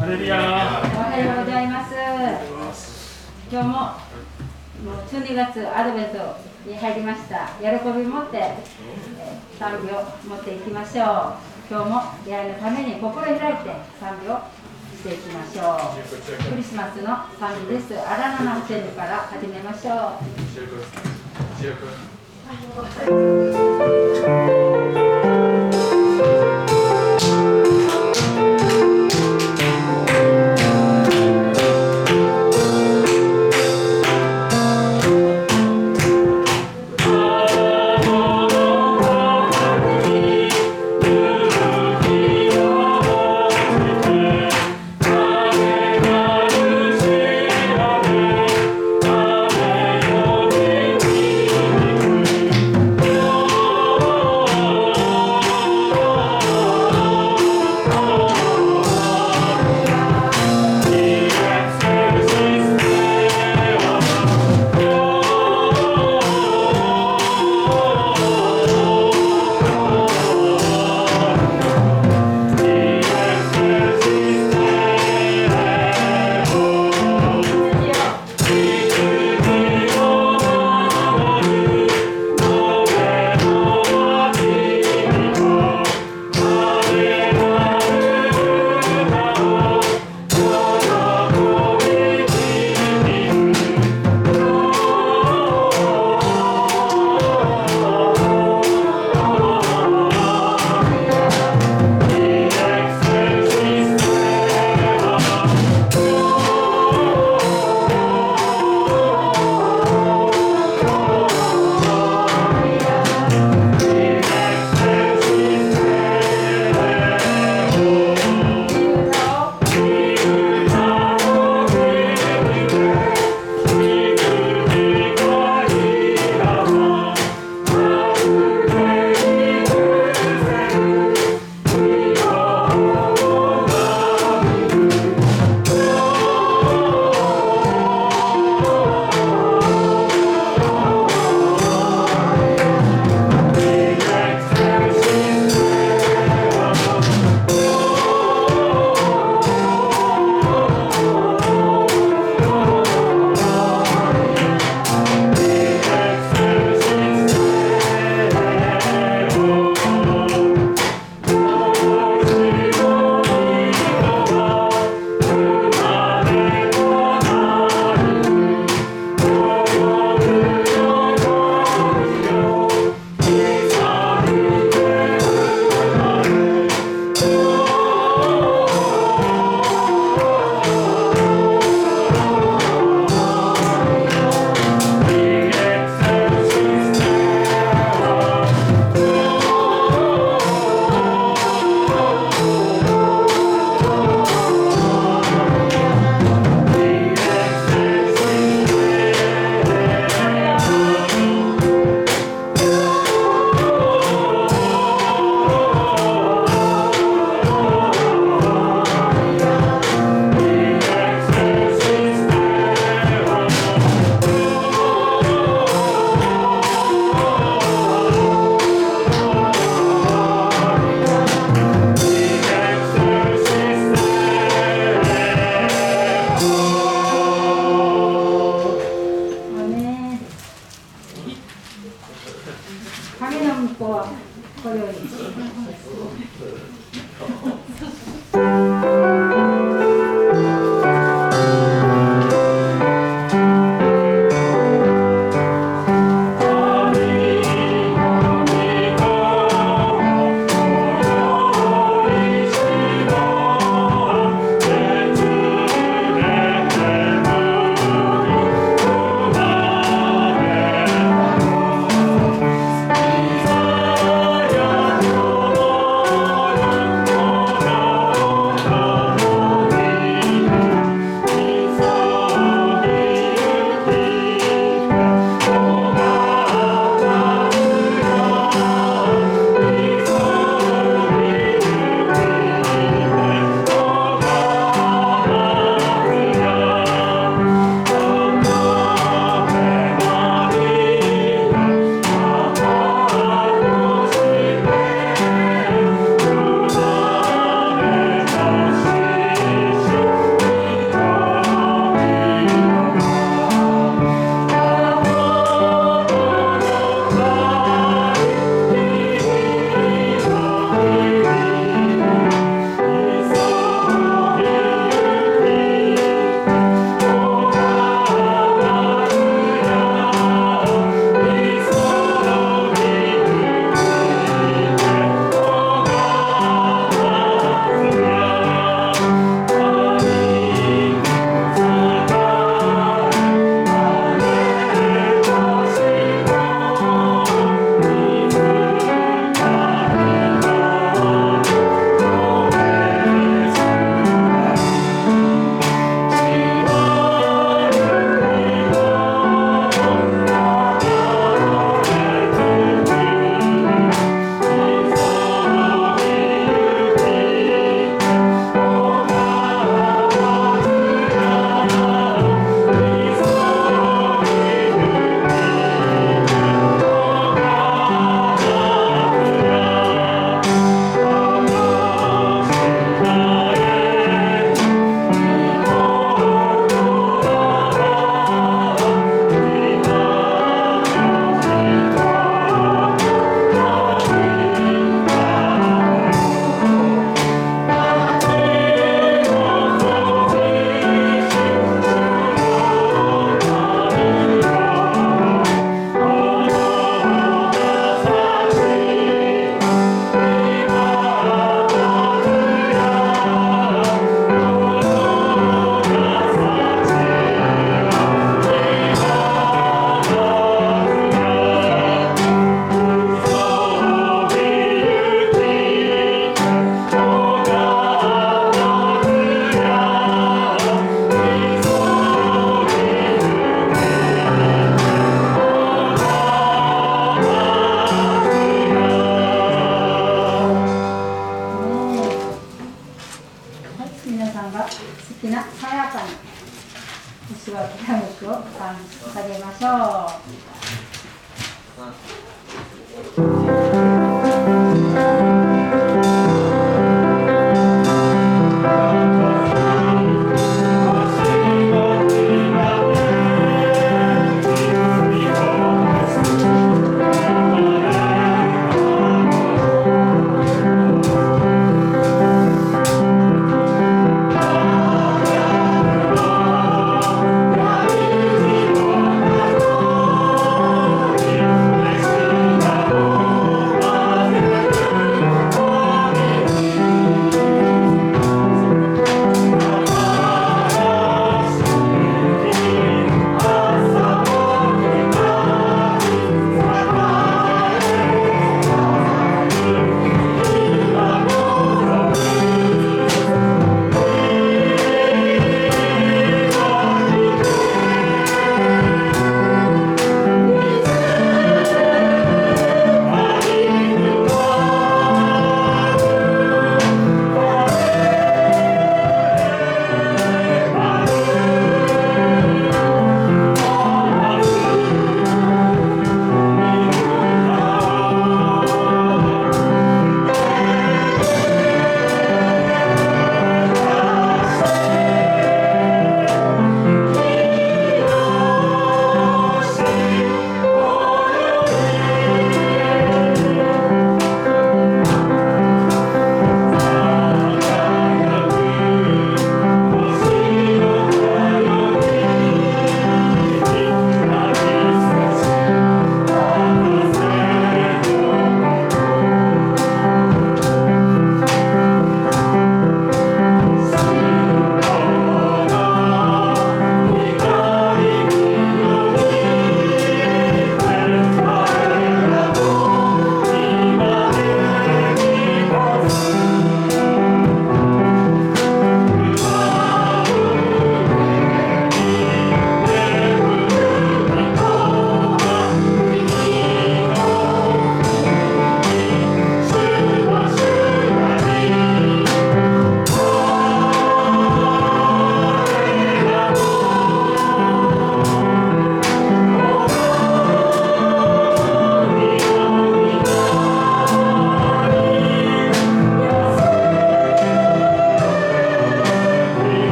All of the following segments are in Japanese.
おはようございます。今日ももう12月アドベントに入りました。喜び持って賛美を持っていきましょう。今日も出会いのために心開いて賛美をしていきましょう。クリスマスの賛美です。アラナナホテルから始めましょう。「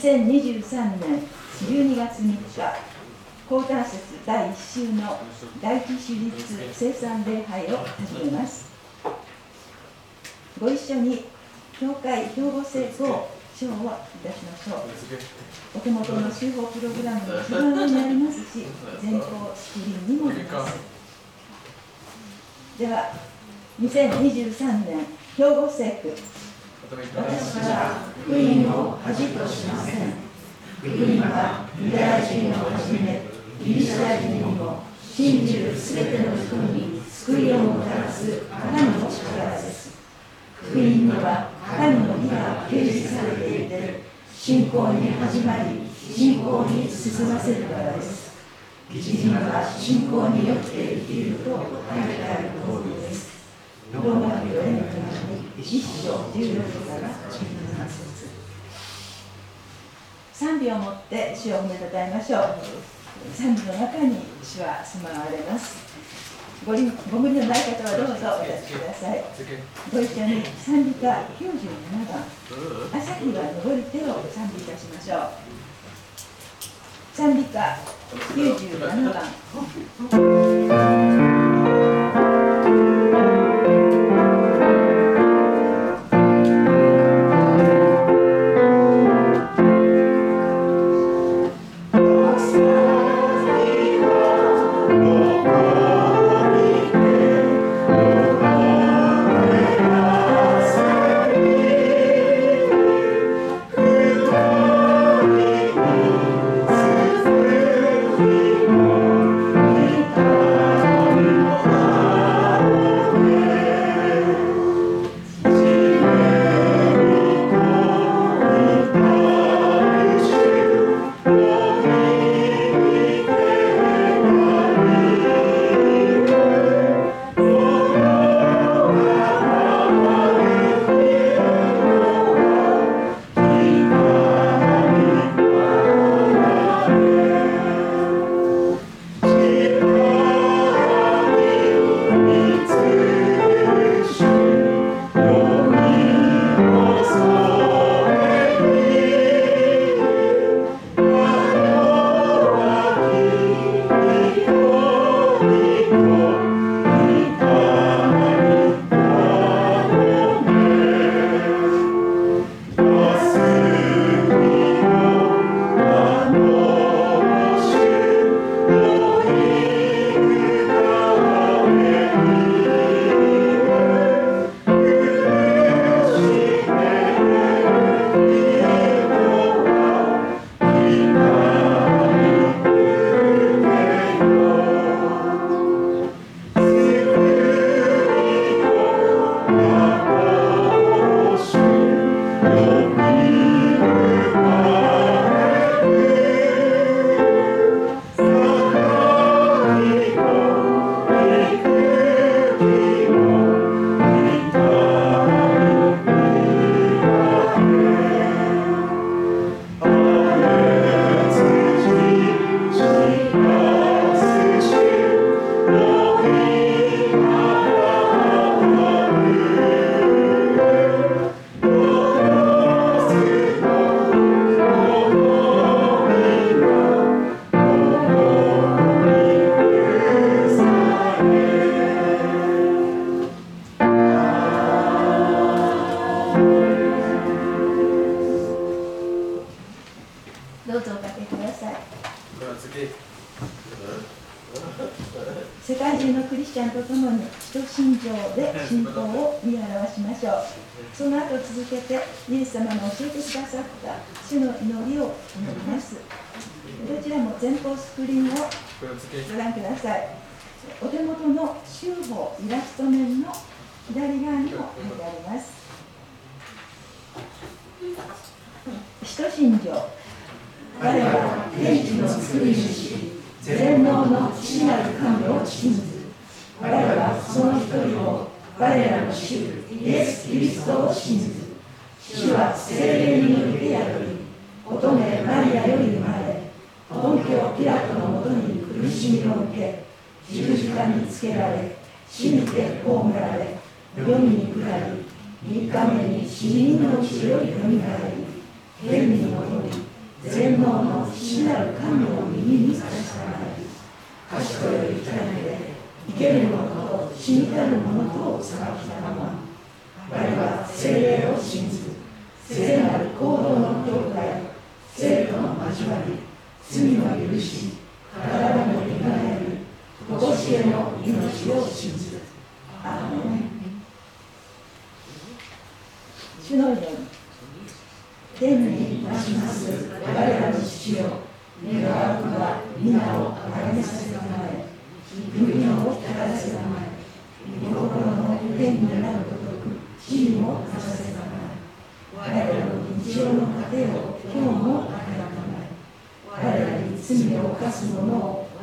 2023年12月3日高端節第1週の大一主立生産礼拝を始めます。ご一緒に教会兵庫聖子を唱をいたしましょう。お手元の集合プログラムの一番上にありますし前方スクリーンにもあります。では2023年兵庫聖区私は福音を恥としません。福音はユダヤ人をはじめ、ギリシャ人にも信じるす。べての人に救いをもたらす。神の力です。福音には神の義が掲示されていて、信仰に始まり、信仰に進ませるからです。義人は信仰によって生きると書いてある通りです。ローマ人への一章16から17節賛美をもって主を褒めたたえましょう。賛美の中に主は住まわれます。ごりご無理のない方はどうぞお立ちください。ご一緒に賛美歌97番朝日は昇り手を賛美いたしましょう。賛美歌97番「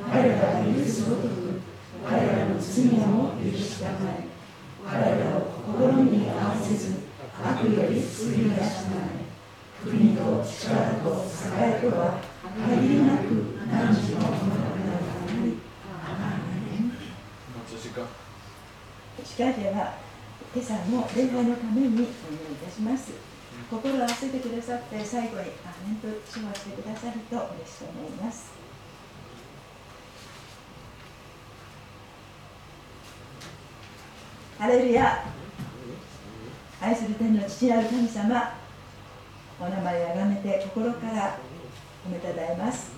を我らが許すごとく我らの罪をも許したまえ我らを心に合わせず悪より救い出したまえ国と力と栄とは限りなく何時のものなり。しかしは今朝の礼拝のためにお願いいたします。心を合わせてくださって最後にアメンとしましてくださると嬉しく思います。ハレルヤ愛する天の父なる神様お名前をあがめて心から褒めたたえます。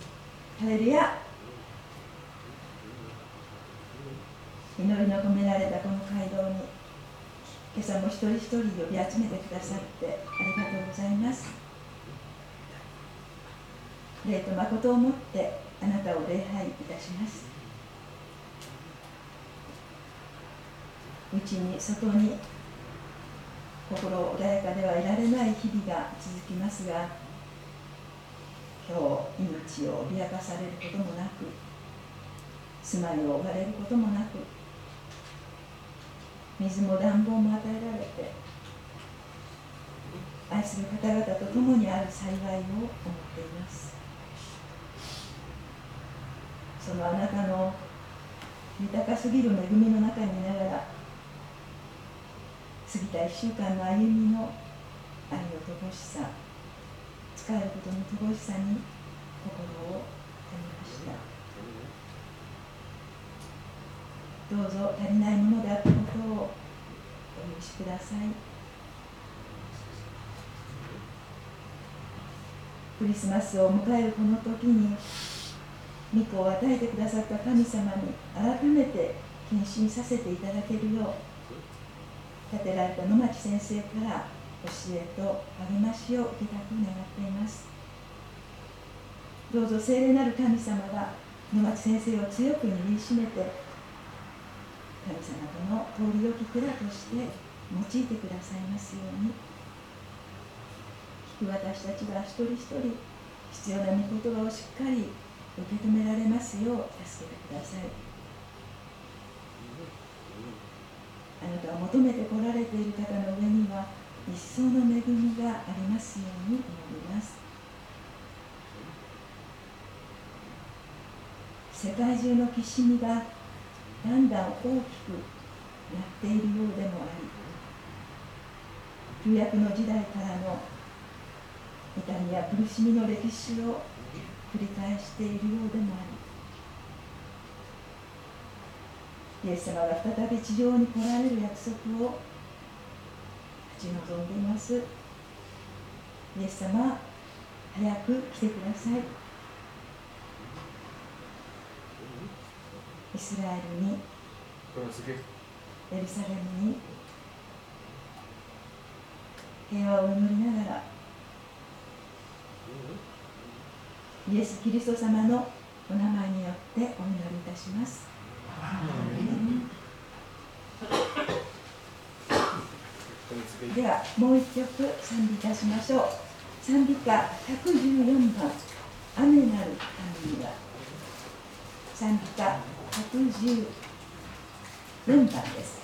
ハレルヤ祈りの込められたこの街道に今朝も一人一人呼び集めてくださってありがとうございます。霊と誠をもってあなたを礼拝いたします。内に外に心穏やかではいられない日々が続きますが今日命を脅かされることもなく住まいを追われることもなく水も暖房も与えられて愛する方々と共にある幸いを思っています。そのあなたの豊かすぎる恵みの中にいながら過ぎた1週間の歩みの愛の乏しさ使えることの乏しさに心を打たれました。どうぞ足りないものであったことをお許しください。クリスマスを迎えるこの時に御子を与えてくださった神様に改めて献身させていただけるよう建てられた野町先生から教えと励ましを受けたく願っています。どうぞ聖霊なる神様が野町先生を強く握りしめて神様との通り置き蔵として用いてくださいますように。聞く私たちが一人一人必要な御言葉をしっかり受け止められますよう助けてください。あなたを求めてこられている方の上には一層の恵みがありますように思います。世界中のきしみがだんだん大きくなっているようでもあり旧約の時代からの痛みや苦しみの歴史を繰り返しているようでもありイエス様が再び地上に来られる約束を口望んでいます。イエス様早く来てください。イスラエルにエルサレムに平和を祈りながらイエス・キリスト様のお名前によってお祈りいたします。ではもう一曲賛美いたしましょう。賛美歌114番「雨なる神は」賛美歌114番です、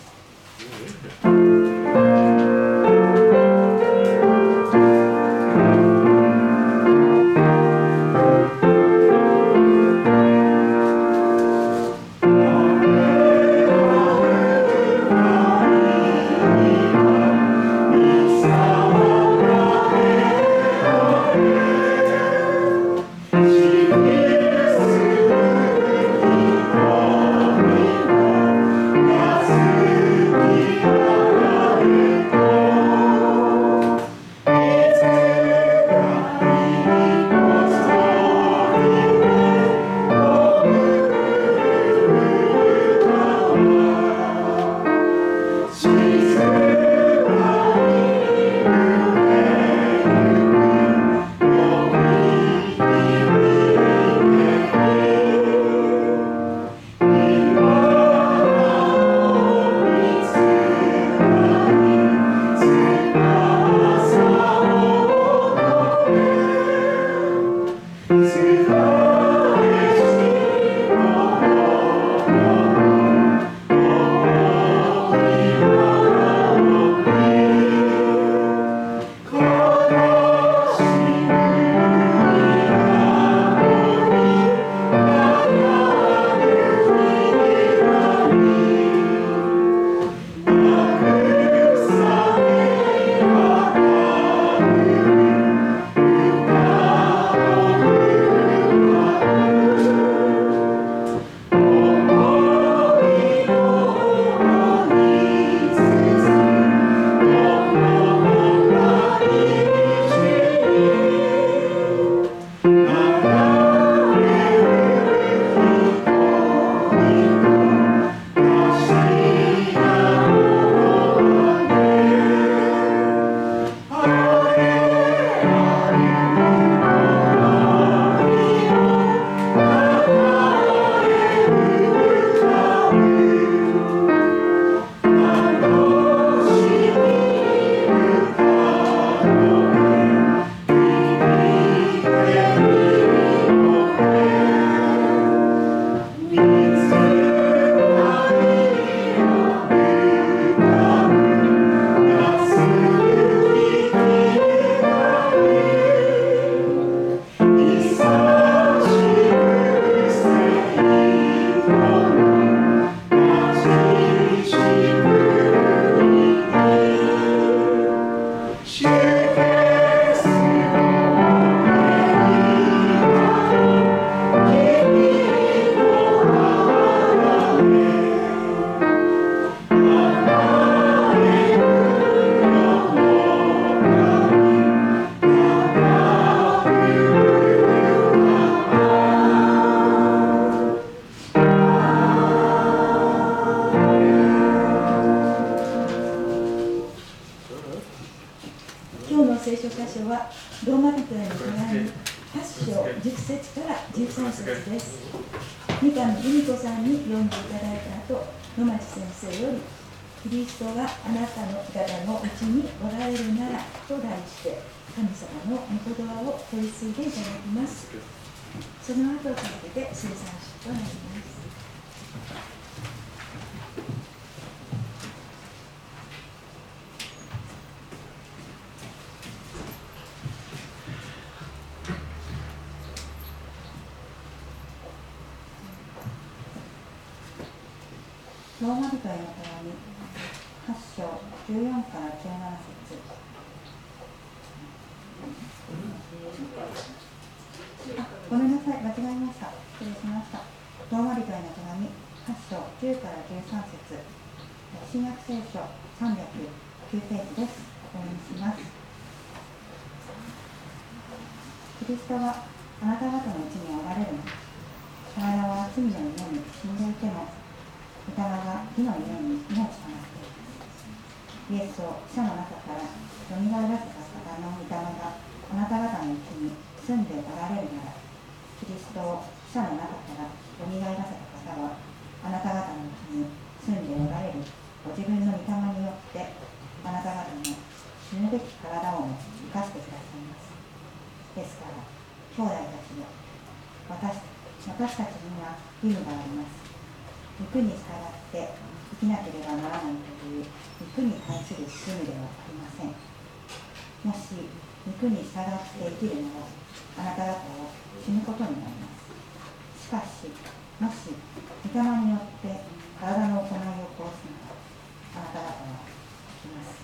おられるご自分の御霊によってあなた方の死ぬべき体を生かしてくださいます。ですから兄弟たちよ私私たちには義務があります。肉に従って生きなければならないという肉に対する義務ではありません。もし肉に従って生きるならあなた方は死ぬことになります。しかしもし御霊によって体の行いを起こすならあなた方は生きます。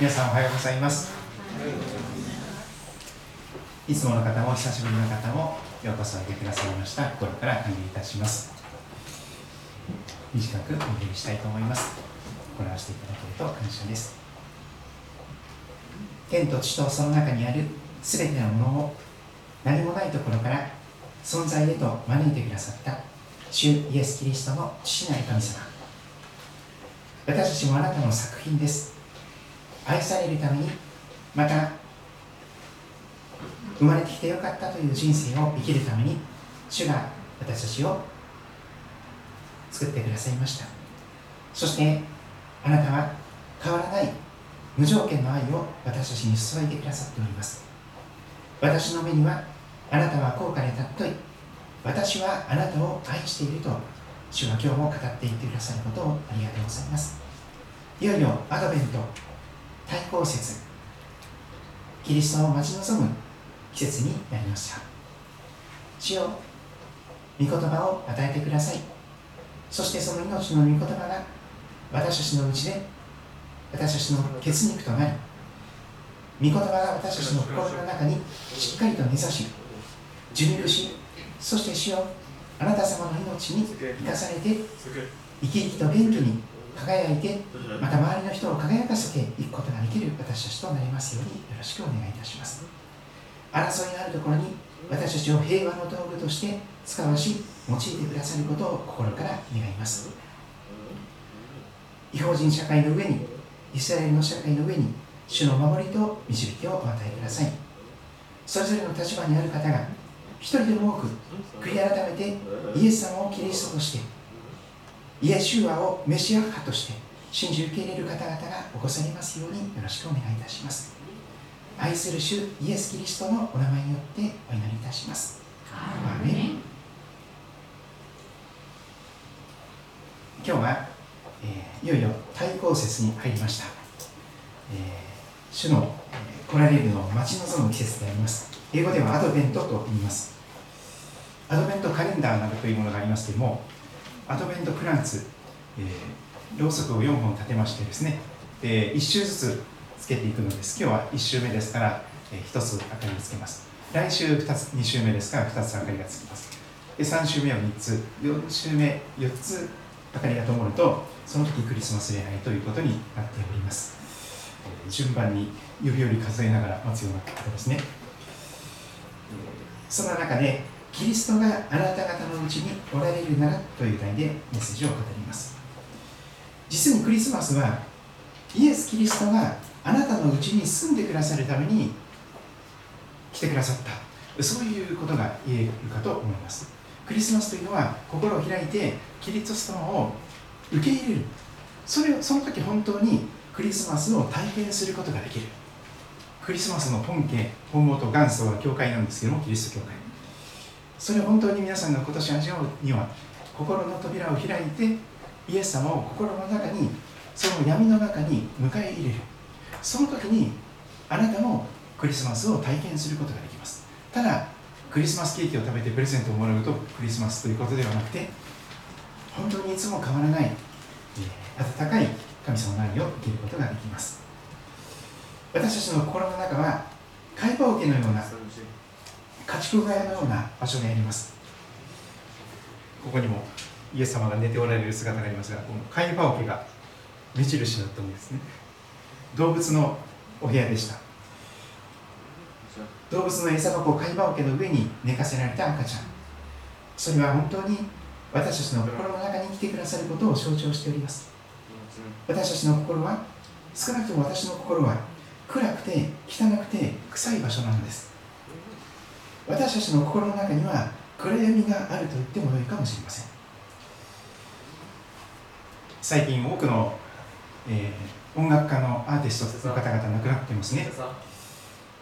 皆さんおはようございます。いつもの方も久しぶりの方もようこそおいでくださいました。心から歓迎いたします。短くお祈りしたいと思います。行わせていただけると感謝です。天と地とその中にあるすべてのものを何もないところから存在へと招いてくださった。主イエス・キリストの父なる神様。私たちもあなたの作品です。愛されるためにまた生まれてきてよかったという人生を生きるために主が私たちを作ってくださいました。そしてあなたは変わらない無条件の愛を私たちに注いでくださっております。私の目にはあなたは高価で尊い私はあなたを愛していると主は今日も語っていってくださることをありがとうございます。いよいよアドベント対抗節キリストを待ち望む季節になりました。主よ御言葉を与えてください。そしてその命の御言葉が私たちのうちで私たちの血肉となり御言葉が私たちの心の中にしっかりと根ざし受肉しそして主よあなた様の命に生かされて生き生きと元気に輝いてまた周りの人を輝かせていくことができる私たちとなりますようによろしくお願いいたします。争いのあるところに私たちを平和の道具として使わし用いてくださることを心から願います。違法人社会の上にイスラエルの社会の上に主の守りと導きをお与えください。それぞれの立場にある方が一人でも多く悔い改めてイエス様をキリストとしてイエシュアをメシア派として信じ受け入れる方々が起こされますようによろしくお願いいたします。愛する主イエス・キリストのお名前によってお祈りいたします。アーメン。今日は、えー、いよいよ対抗節に入りました、えー、主の、えー、来られるのを待ち望む季節であります。英語ではアドベントと言います。アドベントカレンダーなどというものがありますけれどもアドベントクランツ、えー、ろうそくを4本立てましてですね、えー、1周ずつつけていくのです。今日は1週目ですから、えー、1つ明かりをつけます。来週2つ2週目ですから2つ明かりがつきます。で3週目は3つ4週目4つ明かりが灯るとその時クリスマス礼拝ということになっております、えー、順番に指折り数えながら待つような方ですね、その中でキリストがあなた方のうちにおられるならという題でメッセージを語ります。実にクリスマスはイエス・キリストがあなたのうちに住んでくださるために来てくださった。そういうことが言えるかと思います。クリスマスというのは心を開いてキリスト様を受け入れる。それをその時本当にクリスマスを体験することができる。クリスマスの本家本元元祖は教会なんですけどもキリスト教会。それを本当に皆さんが今年味わうには心の扉を開いてイエス様を心の中にその闇の中に迎え入れる。その時にあなたもクリスマスを体験することができます。ただクリスマスケーキを食べてプレゼントをもらうとクリスマスということではなくて本当にいつも変わらない、温かい神様の愛を受けることができます。私たちの心の中は海馬桶のような家畜小屋のような場所にあります。ここにもイエス様が寝ておられる姿がありますがこの貝羽桶が目印だったんですね。動物のお部屋でした。動物の餌箱を貝羽桶の上に寝かせられた赤ちゃん。それは本当に私たちの心の中に来てくださることを象徴しております。私たちの心は少なくとも私の心は暗くて汚くて臭い場所なのです。私たちの心の中には暗闇があると言ってもよいかもしれません。最近多くの、えー、音楽家のアーティストの方々亡くなってますね。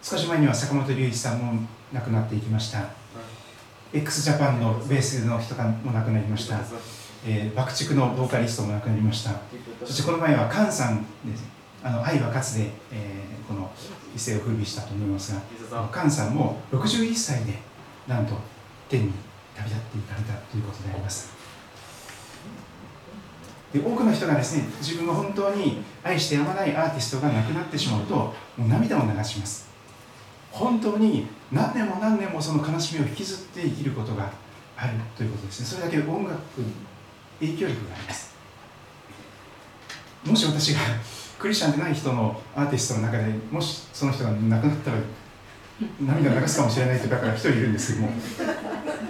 少し前には坂本龍一さんも亡くなっていきました、x ジャパンのベースの人も亡くなりました、えー、爆竹のボーカリストも亡くなりました。そしてこの前は菅さんです。あの愛はかつで、えー、この一世を風靡したと思いますが菅さんも61歳でなんと天に旅立っていかれたということであります。で多くの人がですね自分が本当に愛してやまないアーティストが亡くなってしまうともう涙を流します。本当に何年も何年もその悲しみを引きずって生きることがあるということですね。それだけ音楽に影響力があります。もし私がクリスチャンでない人のアーティストの中でもしその人が亡くなったら涙を流すかもしれないという方が一人いるんですけども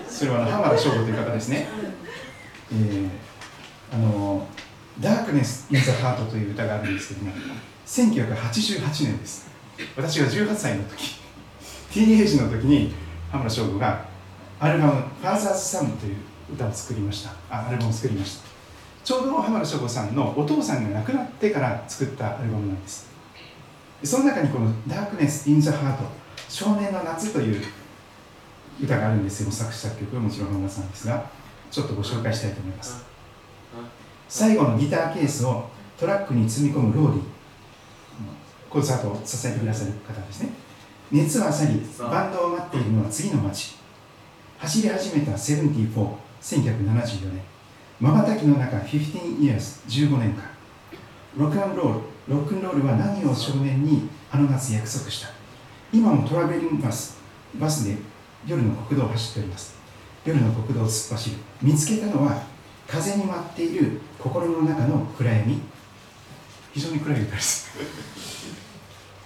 それは浜田省吾という方ですね、えー、あの「ダークネス・イン・ザ・ハート」という歌があるんですけども1988年です。私が18歳の時ティーンエイジの時に浜田省吾がアルバム「ファーザーズ・サム」という歌を作りました。あアルバムを作りました。ちょうど浜田省吾さんのお父さんが亡くなってから作ったアルバムなんです。その中にこの「ダークネス・イン・ザ・ハート」「少年の夏」という歌があるんですよ。作詞作曲はもちろん浜田さんですが。ちょっとご紹介したいと思います。最後のギターケースをトラックに積み込むローリー。コンサートを支えてくださる方ですね。熱は去りバンドを待っているのは次の街。走り始めた74 1974年。まばたきの中15 years 15年間。ロックンロールロックンロールは何を少年にあの夏約束した。今もトラベリングバスバスで夜の国道を走っております。夜の国道を突っ走る。見つけたのは風に舞っている心の中の暗闇。非常に暗い歌です。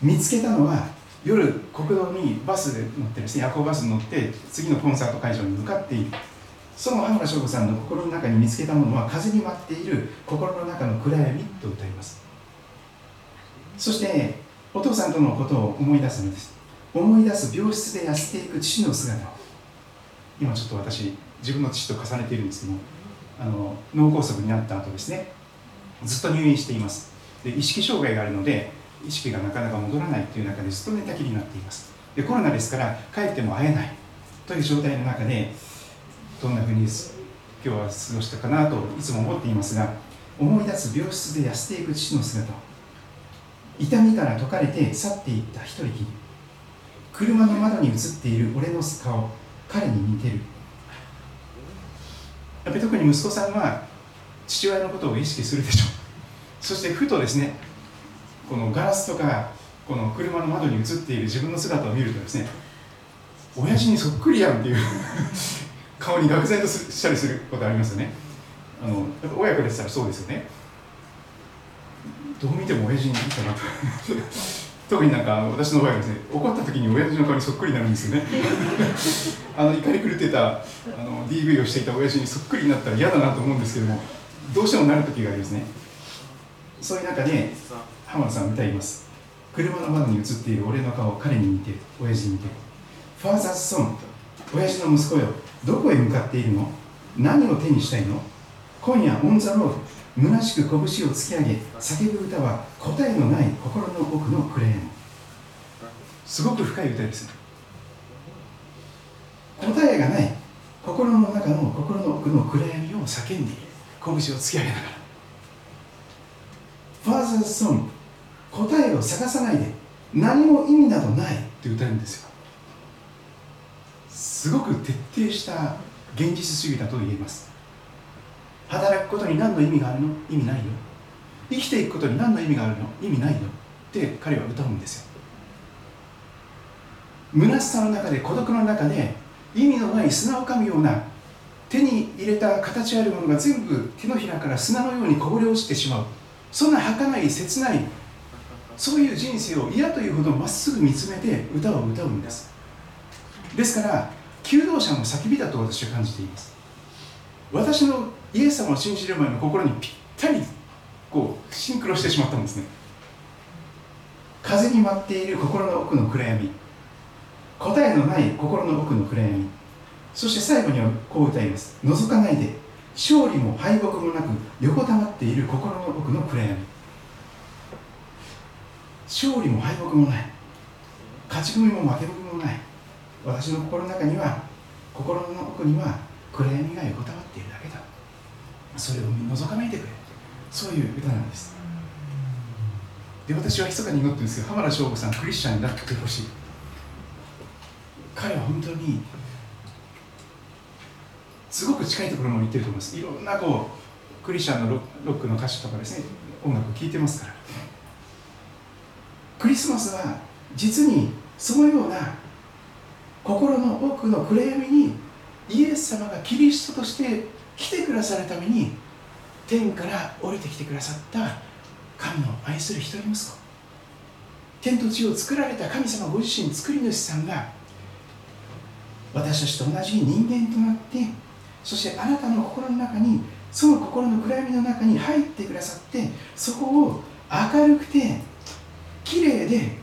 見つけたのは夜国道にバスで乗ってですね夜行バスに乗って次のコンサート会場に向かっている。その浜田省吾さんの心の中に見つけたものは風に舞っている心の中の暗闇と歌います。そしてお父さんとのことを思い出すのです。思い出す病室で痩せていく父の姿を。今ちょっと私自分の父と重ねているんですけどあの脳梗塞になった後ですねずっと入院しています。で意識障害があるので意識がなかなか戻らないという中でずっと寝たきりになっています。でコロナですから帰っても会えないという状態の中でどんなふうに今日は過ごしたかなといつも思っていますが思い出す病室で痩せていく父の姿。痛みから解かれて去っていった一人きり。車の窓に映っている俺の顔彼に似てる。やっぱり特に息子さんは父親のことを意識するでしょう。そしてふとですねこのガラスとかこの車の窓に映っている自分の姿を見るとですね親父にそっくりやんっていう。顔に愕然としたりすることありますよね。あの親子でしたらそうですよね。どう見ても親父に似たなと。特になんか私の場合はですね怒った時に親父の顔にそっくりになるんですよね。あの怒り狂ってたあの DV をしていた親父にそっくりになったら嫌だなと思うんですけどもどうしてもなる時がありますね。そういう中で浜田さん歌います。車の窓に映っている俺の顔彼に似てる親父に似て。るファーザーソン親父の息子よどこへ向かっているの？何を手にしたいの？今夜 On the Road 虚しく拳を突き上げ叫ぶ歌は答えのない心の奥のクレームすごく深い歌です答えがない心の中の心の奥の暗闇を叫んでいる。拳を突き上げながら。 Father's Son 答えを探さないで何も意味などない。って歌うんですよすごく徹底した現実主義だと言えます。働くことに何の意味があるの？意味ないよ。生きていくことに何の意味があるの？意味ないよ。って彼は歌うんですよ。虚しさの中で孤独の中で意味のない砂をかむような手に入れた形あるものが全部手のひらから砂のようにこぼれ落ちてしまう。そんな儚い切ないそういう人生を嫌というほどまっすぐ見つめて歌を歌うんです。ですから求道者の叫びだと私は感じています。私のイエス様を信じる前の心にぴったりこうシンクロしてしまったんですね。風に舞っている心の奥の暗闇。答えのない心の奥の暗闇。そして最後にはこう歌います。覗かないで。勝利も敗北もなく横たわっている心の奥の暗闇。勝利も敗北もない。勝ち組も負け組もない。私の心の中には心の奥には暗闇が横たわっているだけだ。それを覗かないでくれそういう歌なんです。で私は密かに祈ってるんですけど浜田省吾さんクリスチャンになってほしい。彼は本当にすごく近いところまで行ってると思います。いろんなこうクリスチャンのロックの歌手とかですね音楽を聴いてますから。クリスマスは実にそのような心の奥の暗闇にイエス様がキリストとして来てくださるために天から降りてきてくださった神の愛する一人息子天と地を作られた神様ご自身作り主さんが私たちと同じ人間となってそしてあなたの心の中にその心の暗闇の中に入ってくださってそこを明るくて綺麗で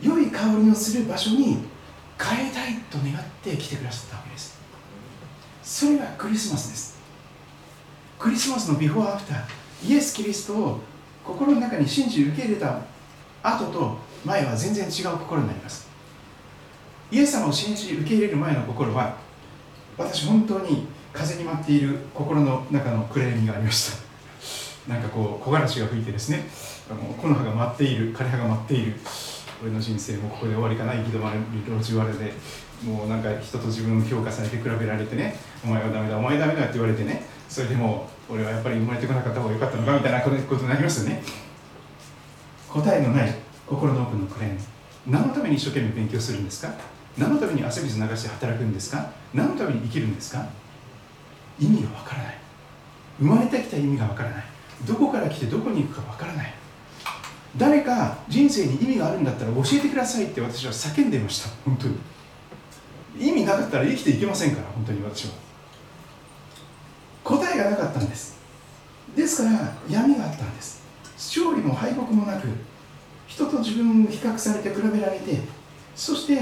良い香りのする場所に変えたいと願って来てくださったわけです。それがクリスマスです。クリスマスのビフォーアフターイエス・キリストを心の中に信じ受け入れた後と前は全然違う心になります。イエス様を信じ受け入れる前の心は私本当に風に舞っている心の中の暗闇がありました。なんかこう木枯らしが吹いてですねあの木の葉が舞っている枯れ葉が舞っている。俺の人生もここで終わりかな行き止まる路地割れでもうなんか人と自分を評価されて比べられてねお前はダメだお前ダメだって言われてねそれでも俺はやっぱり生まれてこなかった方が良かったのかみたいなことになりますよね。答えのない心の奥の暗闇何のために一生懸命勉強するんですか？何のために汗水流して働くんですか？何のために生きるんですか？意味がわからない。生まれてきた意味がわからない。どこから来てどこに行くかわからない。誰か人生に意味があるんだったら教えてくださいって私は叫んでいました。本当に。意味なかったら生きていけませんから本当に私は。答えがなかったんです。ですから闇があったんです。勝利も敗北もなく人と自分を比較されて比べられてそして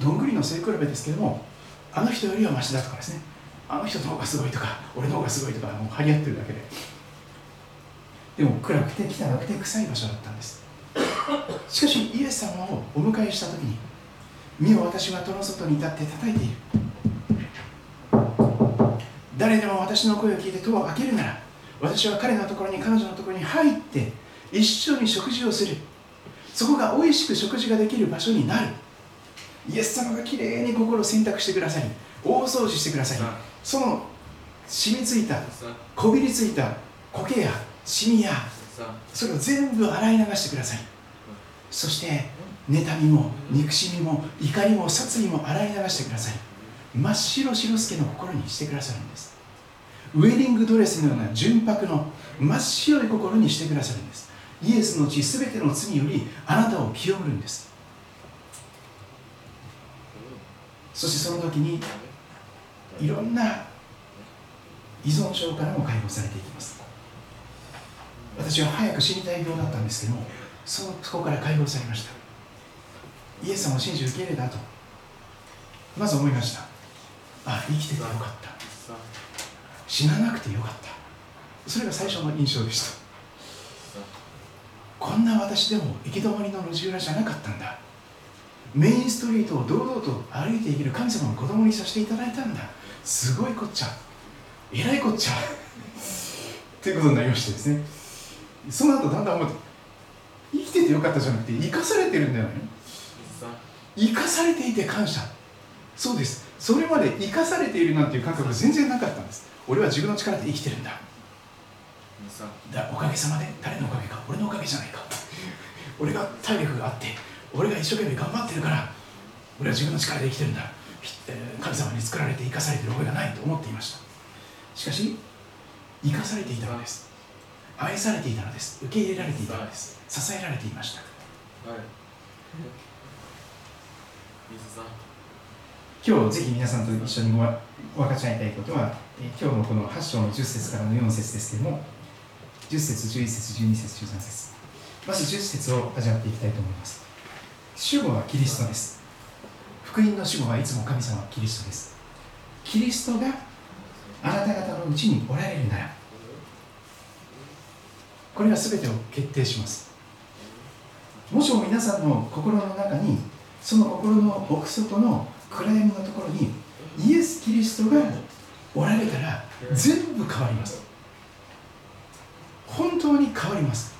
どんぐりの背比べですけどもあの人よりはマシだとかですね。あの人の方がすごいとか俺の方がすごいとかもう張り合ってるだけで。でも暗くて汚くて臭い場所だったんです。しかしイエス様をお迎えした時に身を私は戸の外に立って叩いている。誰でも私の声を聞いて戸を開けるなら私は彼のところに彼女のところに入って一緒に食事をする。そこが美味しく食事ができる場所になる。イエス様がきれいに心を選択してくださり大掃除してくださいその染みついたこびりついた苔やシミやそれを全部洗い流してください。そして妬みも憎しみも怒りも殺意も洗い流してください。真っ白白助の心にしてくださるんです。ウェディングドレスのような純白の真っ白い心にしてくださるんです。イエスの血すべての罪よりあなたを清めるんです。そしてその時にいろんな依存症からも解放されていきます。私は早く死にたい病だったんですけどもそのそこから解放されました。イエス様を信じ受け入れた後まず思いました。あ生きててよかった。死ななくてよかった。それが最初の印象でした。こんな私でも行き止まりの路地裏じゃなかったんだ。メインストリートを堂々と歩いていける神様の子供にさせていただいたんだ。すごいこっちゃ。えらいこっちゃ。ということになりましてですね。その後だんだん思って生きててよかったじゃなくて生かされてるんだよね。生かされていて感謝。そうです。それまで生かされているなんていう感覚が全然なかったんです。俺は自分の力で生きてるんだ。だおかげさまで誰のおかげか。俺のおかげじゃないか。俺が体力があって俺が一生懸命頑張ってるから俺は自分の力で生きてるんだ。神様に作られて生かされてる覚えがないと思っていました。しかし生かされていたのです。愛されていたのです。受け入れられていたのです。支えられていました、はい、今日ぜひ皆さんと一緒にごわ分かち合いたいことは、えー今日のこの8章の10節からの4節ですけれども10節11節12節13節まず10節を味わっていきたいと思います。主語はキリストです。福音の主語はいつも神様はキリストです。キリストがあなた方のうちにおられるならこれが全てを決定します。もしも皆さんの心の中にその心の奥底の暗闇のところにイエス・キリストがおられたら全部変わります。本当に変わります。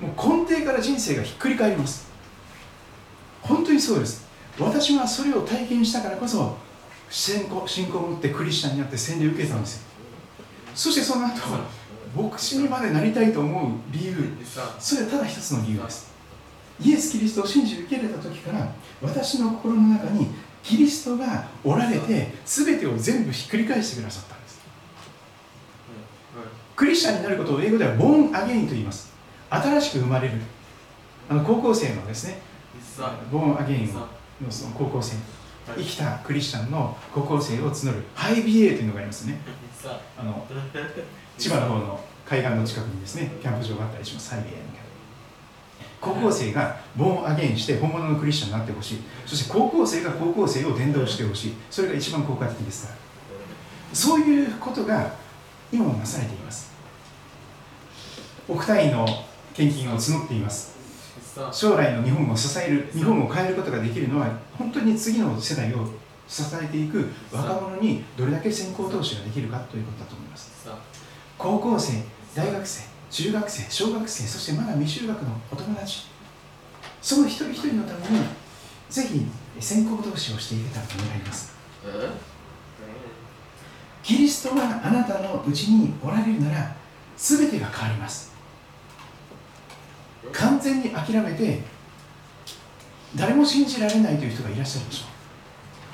もう根底から人生がひっくり返ります。本当にそうです。私はそれを体験したからこそ信仰信仰を持ってクリスチャンになって洗礼を受けたんですよ。そしてその後牧師にまでなりたいと思う理由。それはただ一つの理由です。イエス・キリストを信じ受け入れた時から私の心の中にキリストがおられて全てを全部ひっくり返してくださったんです。クリスチャンになることを英語ではボーンアゲインと言います。新しく生まれる。あの高校生のですね。ボーンアゲインのその高校生。生きたクリスチャンの高校生を募る。ハイビエというのがありますね。あの 千葉の方の海岸の近くにですねキャンプ場があったりします。ハイエみたいな高校生がボーンアゲインして本物のクリスチャンになってほしい。そして高校生が高校生を伝道してほしい。それが一番効果的ですから。そういうことが今もなされています。億単位の献金を募っています。将来の日本を支える日本を変えることができるのは本当に次の世代を支えていく若者にどれだけ先行投資ができるかということだと思います。高校生大学生中学生小学生そしてまだ未就学のお友達。その一人一人のためにぜひ先行投資をしていけたらと願います。キリストがあなたのうちにおられるなら全てが変わります。完全に諦めて誰も信じられないという人がいらっしゃるでし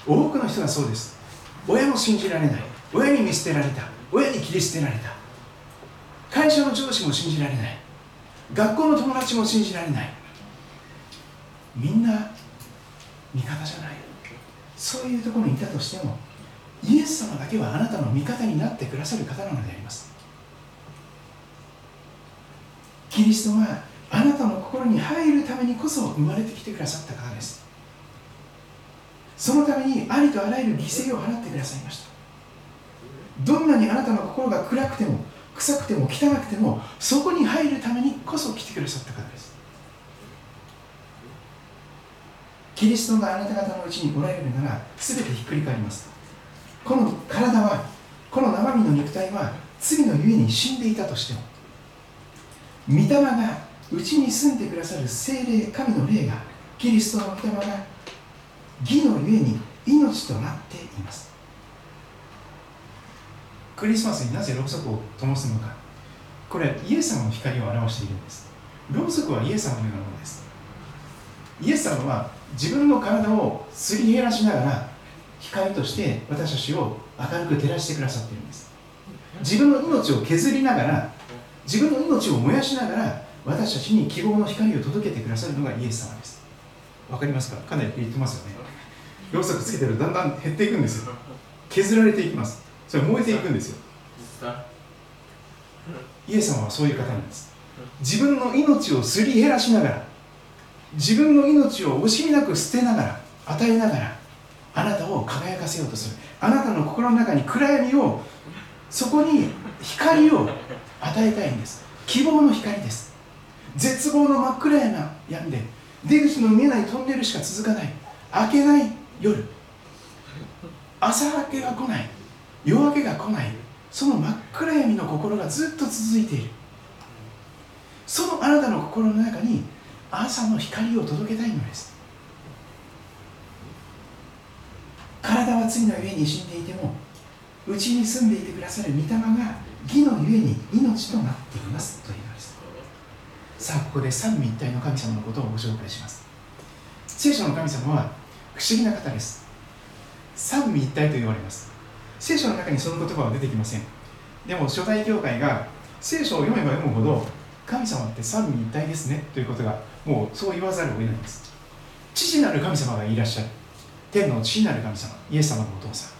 ょう。多くの人がそうです。親も信じられない。親に見捨てられた。親に切り捨てられた会社の上司も信じられない。学校の友達も信じられない。みんな味方じゃない。そういうところにいたとしてもイエス様だけはあなたの味方になってくださる方なのであります。キリストはあなたの心に入るためにこそ生まれてきてくださった方です。そのためにありとあらゆる犠牲を払ってくださいました。どんなにあなたの心が暗くても臭くても汚くてもそこに入るためにこそ来てくださった方です。キリストがあなた方のうちにおられるなら全てひっくり返ります。この体はこの生身の肉体は罪のゆえに死んでいたとしても御霊がうちに住んでくださる精霊神の霊がキリストの御霊が義のゆえに命となっています。クリスマスになぜろうそくを灯すのか。これはイエス様の光を表しているんです。ろうそくはイエス様のようなものです。イエス様は自分の体をすり減らしながら光として私たちを明るく照らしてくださっているんです。自分の命を削りながら自分の命を燃やしながら私たちに希望の光を届けてくださるのがイエス様です。わかりますか？かなり言ってますよね。ろうそくつけてるとだんだん減っていくんですよ。削られていきます。それ燃えていくんですよ。イエス様はそういう方なんです。自分の命をすり減らしながら自分の命を惜しみなく捨てながら与えながらあなたを輝かせようとする。あなたの心の中に暗闇をそこに光を与えたいんです。希望の光です。絶望の真っ暗な闇で出口の見えないトンネルしか続かない。明けない夜。朝明けが来ない夜明けが来ない。その真っ暗闇の心がずっと続いている。そのあなたの心の中に朝の光を届けたいのです。体は罪の上に死んでいてもうちに住んでいてくださる御霊が義のゆえに命となっていますというのです。さあここで三位一体の神様のことをご紹介します。聖書の神様は不思議な方です。三位一体と言われます。聖書の中にその言葉は出てきません。でも初代教会が聖書を読めば読むほど神様って三位一体ですねということがもうそう言わざるを得ないんです。父なる神様がいらっしゃる。天の父なる神様イエス様のお父さん。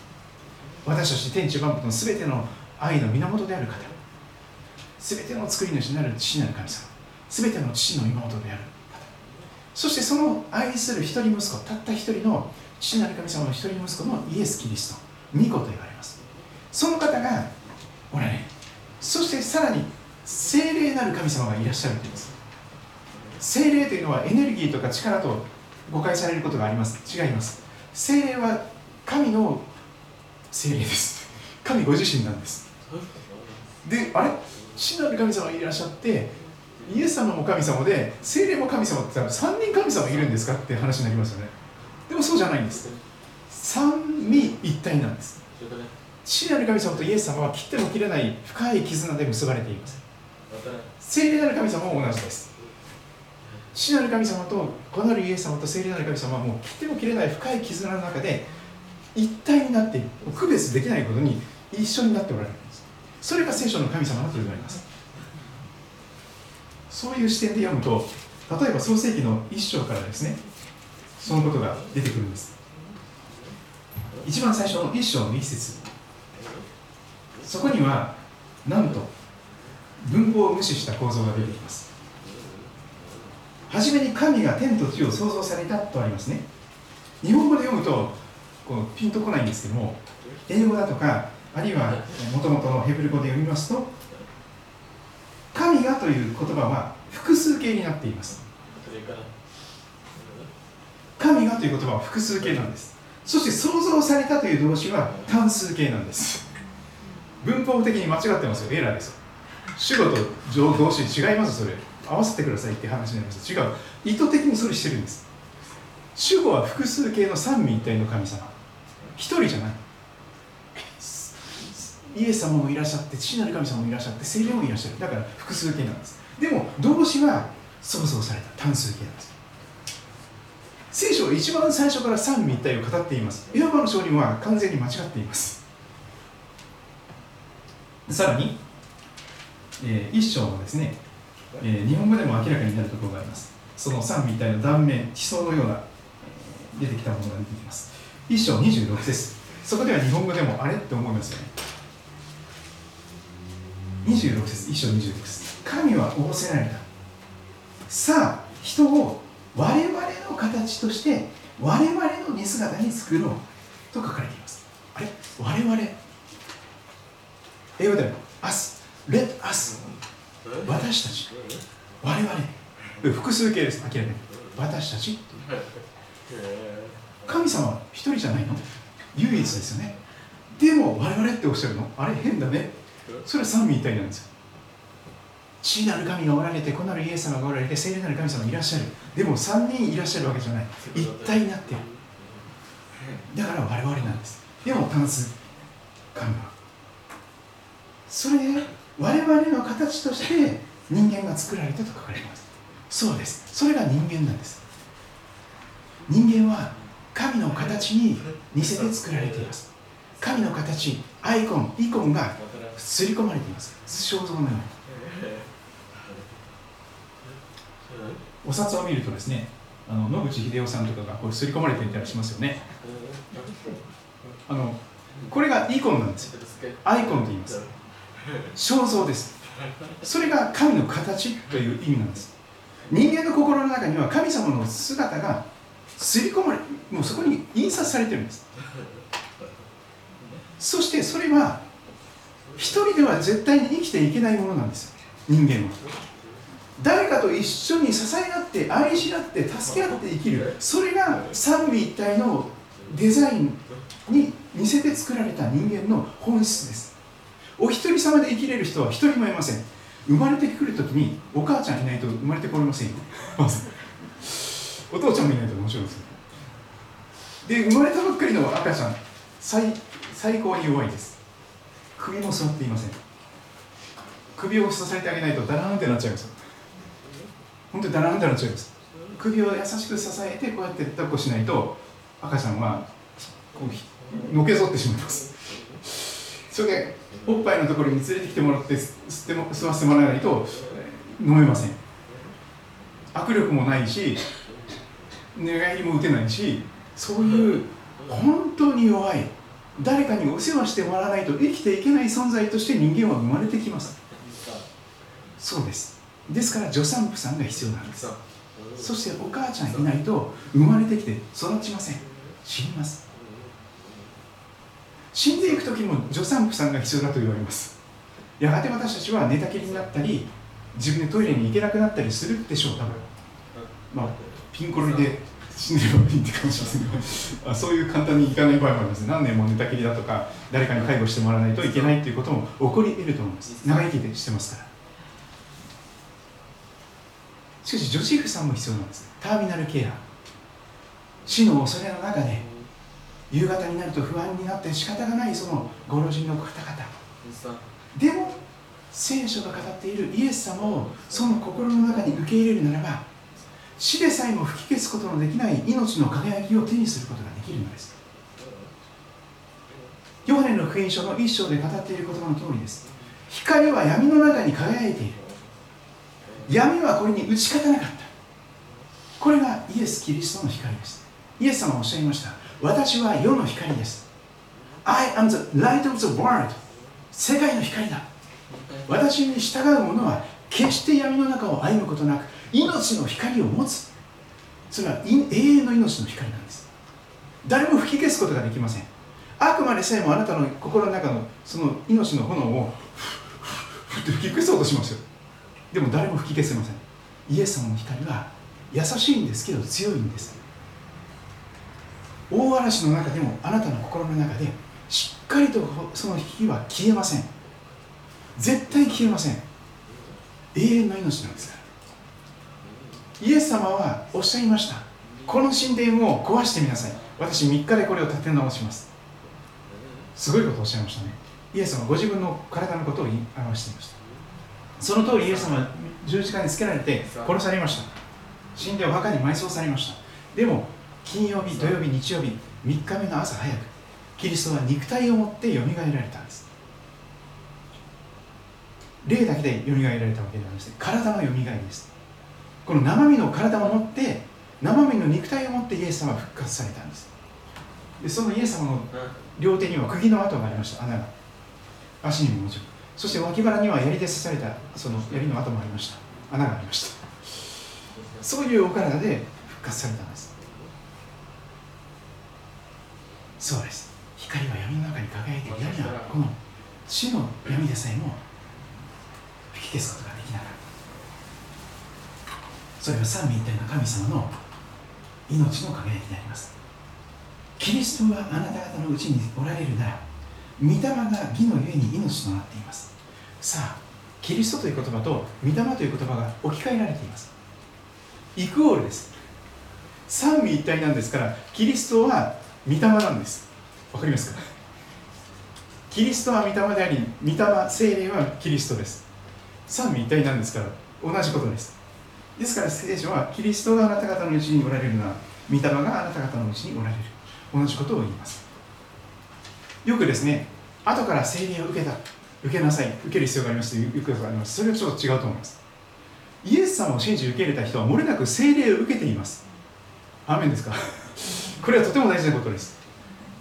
私たち天地万物の全ての愛の源である方。全ての作り主なる父なる神様。全ての父の妹である方。そしてその愛する一人息子たった一人の父なる神様の一人息子のイエス・キリスト。御子と言われます。その方がおられそしてさらに精霊なる神様がいらっしゃるというんです。精霊というのはエネルギーとか力と誤解されることがあります。違います。精霊は神の精霊です。神ご自身なんです。であれ？父なる神様がいらっしゃってイエス様も神様で精霊も神様って言ったら3人神様いるんですかって話になりますよね。でもそうじゃないんです。三位一体なんです。父なる神様とイエス様は切っても切れない深い絆で結ばれています。聖霊なる神様も同じです。父なる神様と子なるイエス様と聖霊なる神様はもう切っても切れない深い絆の中で一体になって区別できないことに一緒になっておられるんです。それが聖書の神様だと言われます。そういう視点で読むと例えば創世紀の一章からですねそのことが出てくるんです一番最初の一章の一節。そこにはなんと文法を無視した構造が出てきます。初めに神が天と地を創造されたとありますね。日本語で読むとこうピンとこないんですけども英語だとかあるいはもともとのヘブル語で読みますと神がという言葉は複数形になっています。神がという言葉は複数形なんです。そして創造されたという動詞は単数形なんです。文法的に間違ってますよ。エラーです。主語と動詞違いますそれ。合わせてくださいって話になります。違う。意図的にそれしてるんです。主語は複数形の三位一体の神様。一人じゃない。イエス様もいらっしゃって父なる神様もいらっしゃって聖霊もいらっしゃる。だから複数形なんです。でも動詞は創造された。単数形なんです。聖書は一番最初から三位一体を語っています。エホバの証人は完全に間違っています。さらに、えー、一章のですね、えー、日本語でも明らかになるところがあります。その三位一体の断面地層のような出てきたものが出てきます。一章26節。そこでは日本語でもあれって思いますよね。26節一章26節。神は仰せられた。さあ人を我々の形として我々の似姿に作ろう。と書かれています。あれ？我々。英語でも us let us 私たち。我々。複数形です。明らかに。私たち。神様は一人じゃないの？唯一ですよね。でも我々っておっしゃるの？あれ変だね。それは三位一体なんですよ。父なる神がおられて子なるイエス様がおられて聖霊なる神様がいらっしゃる。でも3人いらっしゃるわけじゃない。一体になってる。だから我々なんです。でも単数神はそれで我々の形として人間が作られたと書かれています。そうです。それが人間なんです。人間は神の形に似せて作られています。神の形アイコンイコンが刷り込まれています。肖像のようにお札を見るとですねあの野口英世さんとかがこれ刷り込まれていたりしますよね。あのこれがイコンなんです。アイコンと言います。肖像です。それが神の形という意味なんです。人間の心の中には神様の姿が刷り込まれもうそこに印刷されてるんです。そしてそれは一人では絶対に生きていけないものなんです。人間は。誰かと一緒に支え合って愛し合って助け合って生きる。それが三位一体のデザインに似せて作られた人間の本質です。お一人様で生きれる人は一人もいません。生まれてくるときにお母ちゃんいないと生まれてこれませんよ。お父ちゃんもいないと面白いですよ。で生まれたばっかりの赤ちゃん最最高に弱いです。首も座っていません。首を支えてあげないとダラーンってなっちゃいます本当にダラーンってなっちゃいます。首を優しく支えてこうやって抱っこしないと赤ちゃんはこうのけぞってしまいます。それでおっぱいのところに連れてきてもらって吸っても吸わせてもらわないと飲めません。握力もないし寝返りも打てないしそういう本当に弱い誰かにお世話してもらわないと生きていけない存在として人間は生まれてきます。そうです。ですから助産婦さんが必要なんです。そしてお母ちゃんいないと生まれてきて育ちません。死にます。死んでいく時も助産婦さんが必要だと言われます。やがて私たちは寝たきりになったり自分でトイレに行けなくなったりするでしょう多分。まあピンコロリで死んでればいいってかもしれませんけど そういう簡単にいかない場合もあります。何年も寝たきりだとか誰かに介護してもらわないといけないということも起こり得ると思います。長生きでしてますからしかし女子婦さんも必要なんです。ターミナルケア。死の恐れの中で夕方になると不安になって仕方がないそのご老人の方々。でも聖書が語っているイエス様をその心の中に受け入れるならば死でさえも吹き消すことのできない命の輝きを手にすることができるのです。ヨハネの福音書の一章で語っている言葉の通りです。光は闇の中に輝いている闇はこれに打ち勝たなかった。これがイエス・キリストの光です。イエス様はおっしゃいました。私は世の光です。I am the light of the world 世界の光だ。私に従う者は決して闇の中を歩むことなく命の光を持つ。それは永遠の命の光なんです。誰も吹き消すことができません。あくまでさえもあなたの心の中のその命の炎をふって吹き消そうとしますよ。でも誰も吹き消せません。イエス様の光は優しいんですけど強いんです。大嵐の中でもあなたの心の中でしっかりとその火は消えません。絶対消えません。永遠の命なんですから。イエス様はおっしゃいました。この神殿を壊してみなさい。私3日でこれを立て直します。すごいことをおっしゃいましたね。イエス様はご自分の体のことを表していました。その通りイエス様は十字架につけられて殺されました。神殿を墓に埋葬されました。でも金曜日土曜日日曜日3日目の朝早くキリストは肉体を持ってよみがえられたんです。霊だけでよみがえられたわけではなくて体のよみがえりです。この生身の体を持って生身の肉体を持ってイエス様は復活されたんです。でそのイエス様の両手には釘の跡がありました。穴が。足にももちろんそして脇腹には槍で刺されたその槍の跡もありました。穴がありました。そういうお体で復活されたんです。そうです。光は闇の中に輝いて闇はこの死の闇でさえも吹き消すことができなかった。それは三位一体の神様の命の輝きであります。キリストがあなた方のうちにおられるなら御霊が義のゆえに命となっています。さあキリストという言葉と御霊という言葉が置き換えられています。イクオールです。三位一体なんですからキリストは御霊なんです。わかりますか？キリストは御霊であり御霊精霊はキリストです。三位一体なんですから同じことです。ですから聖書はキリストがあなた方のうちにおられるなら御霊があなた方のうちにおられる。同じことを言います。よくですね後から聖霊を受けた。受けなさい。受ける必要があります。ということがあります。それはちょっと違うと思います。イエス様を信じ受け入れた人は漏れなく聖霊を受けています。アーメンですか？これはとても大事なことです。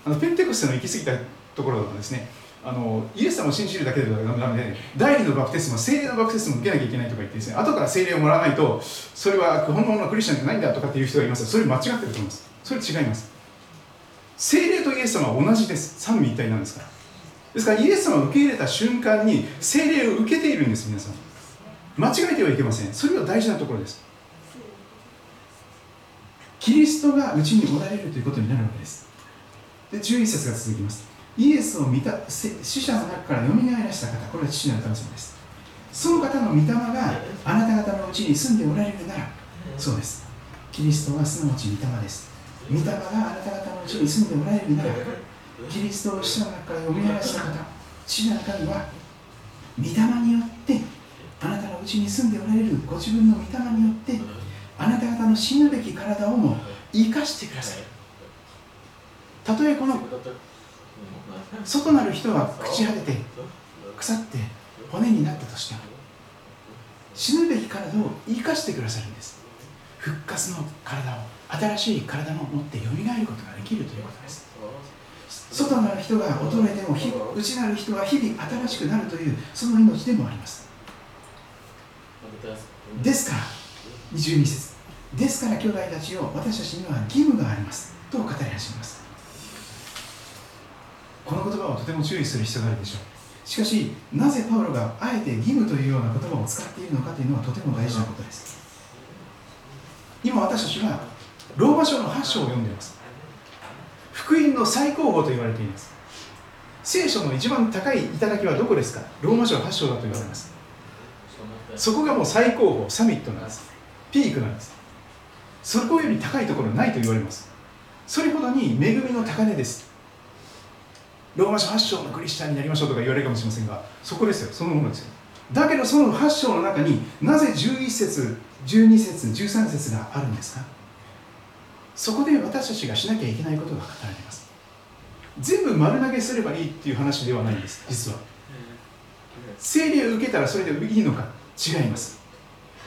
あのペンテコステの行き過ぎたところはですねあのイエス様を信じるだけではダメで第二のバプテスマ聖霊のバプテスマを受けなきゃいけないとか言ってですね後から聖霊をもらわないとそれは本物のクリスチャンじゃないんだとかっていう人がいます。それ間違ってると思います。それ違います。聖霊とイエス様は同じです。三位一体なんですから。ですからイエス様を受け入れた瞬間に聖霊を受けているんです皆さん。間違えてはいけません。それは大事なところです。キリストがうちにおられるということになるわけです。で11節が続きます。イエスを見た死者の中からよみがえらした方これは父なる神様です。その方の御霊があなた方のうちに住んでおられるならそうです。キリストはすなわち御霊です。御霊があなた方のうちに住んでおられるならキリストを死の中からよみがえらした方父なる神は御霊によってあなたのうちに住んでおられるご自分の御霊によってあなた方の死ぬべき体をも生かしてください。たとえこの外なる人は朽ち果てて腐って骨になったとしても死ぬべき体を生かしてくださるんです。復活の体を新しい体を持ってよみがえることができるということです外なる人が衰えても内なる人は日々新しくなるというその命でもあります。ですから22節。ですから兄弟たちを私たちには義務があります。と語り始めます。この言葉はとても注意する必要があるでしょう。しかしなぜパウロがあえて義務というような言葉を使っているのかというのはとても大事なことです。今私たちはローマ書の8章を読んでいます福音の最高峰と言われています。聖書の一番高い頂はどこですか？ローマ書8章だと言われます。そこがもう最高峰サミットなんです。ピークなんです。そこより高いところないと言われます。それほどに恵みの高値です。ローマ書8章のクリスチャンになりましょうとか言われるかもしれませんがそこですよ。そのものですよ。だけどその8章の中になぜ11節12節13節があるんですか？そこで私たちがしなきゃいけないことが語られます。全部丸投げすればいいっていう話ではないんです実は。聖霊を受けたらそれでいいのか違います。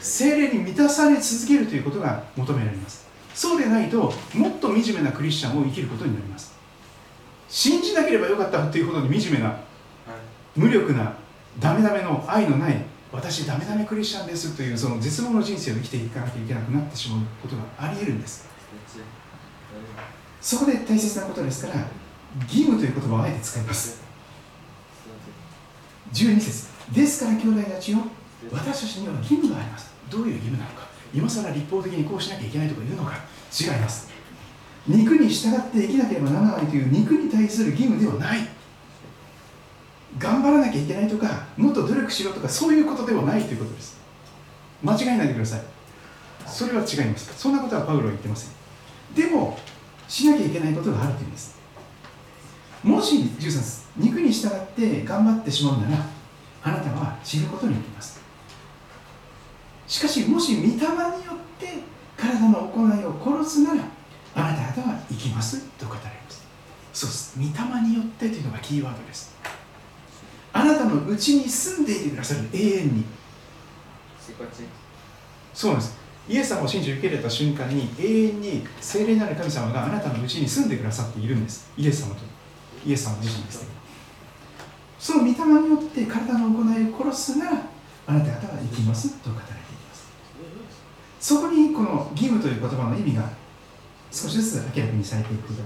精霊に満たされ続けるということが求められます。そうでないともっと惨めなクリスチャンを生きることになります。信じなければよかったというほどに惨めな無力なダメダメの愛のない私ダメダメクリスチャンですというその絶望の人生を生きていかなきゃいけなくなってしまうことがあり得るんですそこで大切なことですから義務という言葉をあえて使います。12節。ですから兄弟たちよ私たちには義務があります。どういう義務なのか。今更立法的にこうしなきゃいけないとか言うのか。違います。肉に従って生きなければならないという肉に対する義務ではない。頑張らなきゃいけないとかもっと努力しろとかそういうことではないということです。間違えないでください。それは違います。そんなことはパウロは言ってません。でもしなきゃいけないことがあるというんです。もし13節肉に従って頑張ってしまうならあなたは死ぬことになります。しかしもし御霊によって体の行いを殺すならあなた方は生きますと語られます。そうです。御霊によってというのがキーワードです。あなたのうちに住んでいてくださる永遠に。そうなんですイエス様を信じ受け入れた瞬間に永遠に聖霊なる神様があなたのうちに住んでくださっているんです。イエス様と。イエス様自身ですね。その御霊によって体の行いを殺すならあなた方は生きますと語られています。そこにこの義務という言葉の意味が少しずつ明らかにされていくと思